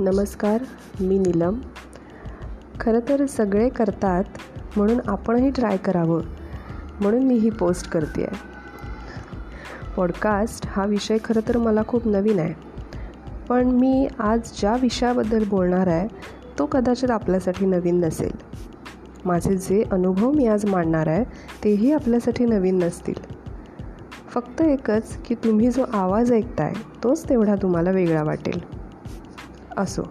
नमस्कार मी नीलम. खरं तर सगळे करतात म्हणून आपणही ट्राय करावं म्हणून मी ही पोस्ट करते आहे पॉडकास्ट हा विषय खरं तर मला खूप नवीन आहे पण मी आज ज्या विषयाबद्दल बोलणार आहे तो कदाचित आपल्यासाठी नवीन नसेल. माझे जे अनुभव मी आज मांडणार आहे तेही आपल्यासाठी नवीन नसतील. फक्त एकच की तुम्ही जो आवाज ऐकताय तोच तेवढा तुम्हाला वेगळा वाटेल. असो.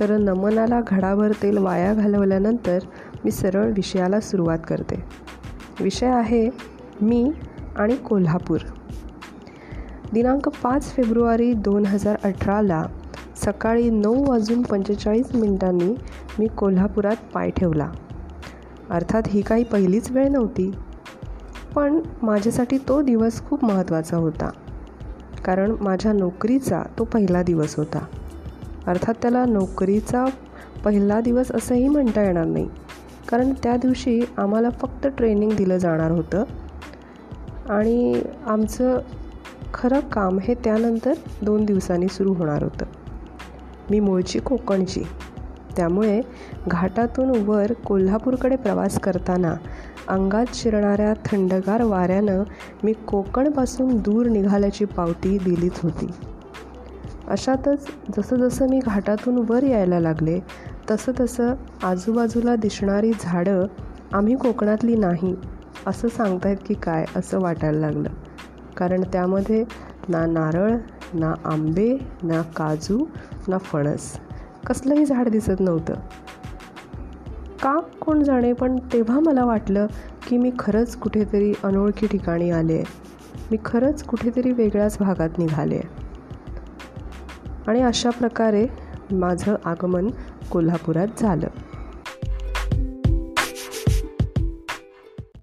तर नमनाला घडाभर तेल वाया घालवल्यानंतर मी सरळ विषयाला सुरुवात करते. विषय आहे मी आणि कोल्हापूर. दिनांक पाच फेब्रुवारी दोन हजार अठराला सकाळी नऊ वाजून पंचेचाळीस मिनिटांनी मी कोल्हापुरात पाय ठेवला. अर्थात ही काही पहिलीच वेळ नव्हती. पण माझ्यासाठी तो दिवस खूप महत्त्वाचा होता. कारण माझ्या नोकरीचा तो पहिला दिवस होता. अर्थात त्याला नोकरीचा पहिला दिवस असंही म्हणता येणार नाही. कारण त्या दिवशी आम्हाला फक्त ट्रेनिंग दिलं जाणार होतं. आणि आमचं खरं काम हे त्यानंतर दोन दिवसांनी सुरू होणार होतं. मी मूळची कोकणची. त्यामुळे घाटातून वर कोल्हापूरकडे प्रवास करताना अंगात शिरणाऱ्या थंडगार वाऱ्यानं मी कोकणपासून दूर निघाल्याची पावती दिलीच होती. अशातच जसं जसं मी घाटातून वर यायला लागले तसं तसं आजूबाजूला दिसणारी झाडं आम्ही कोकणातली नाही असं सांगतायत की काय असं वाटायला लागलं. कारण त्यामध्ये ना नारळ ना आंबे ना काजू ना फणस. कसलंही झाड दिसत नव्हतं. का कोण जाणे पण तेव्हा मला वाटलं की मी खरंच कुठेतरी अनोळखी ठिकाणी आले. मी खरंच कुठेतरी वेगळ्याच भागात निघाले. आहे आणि अशा प्रकारे माझं आगमन कोल्हापुरात झालं.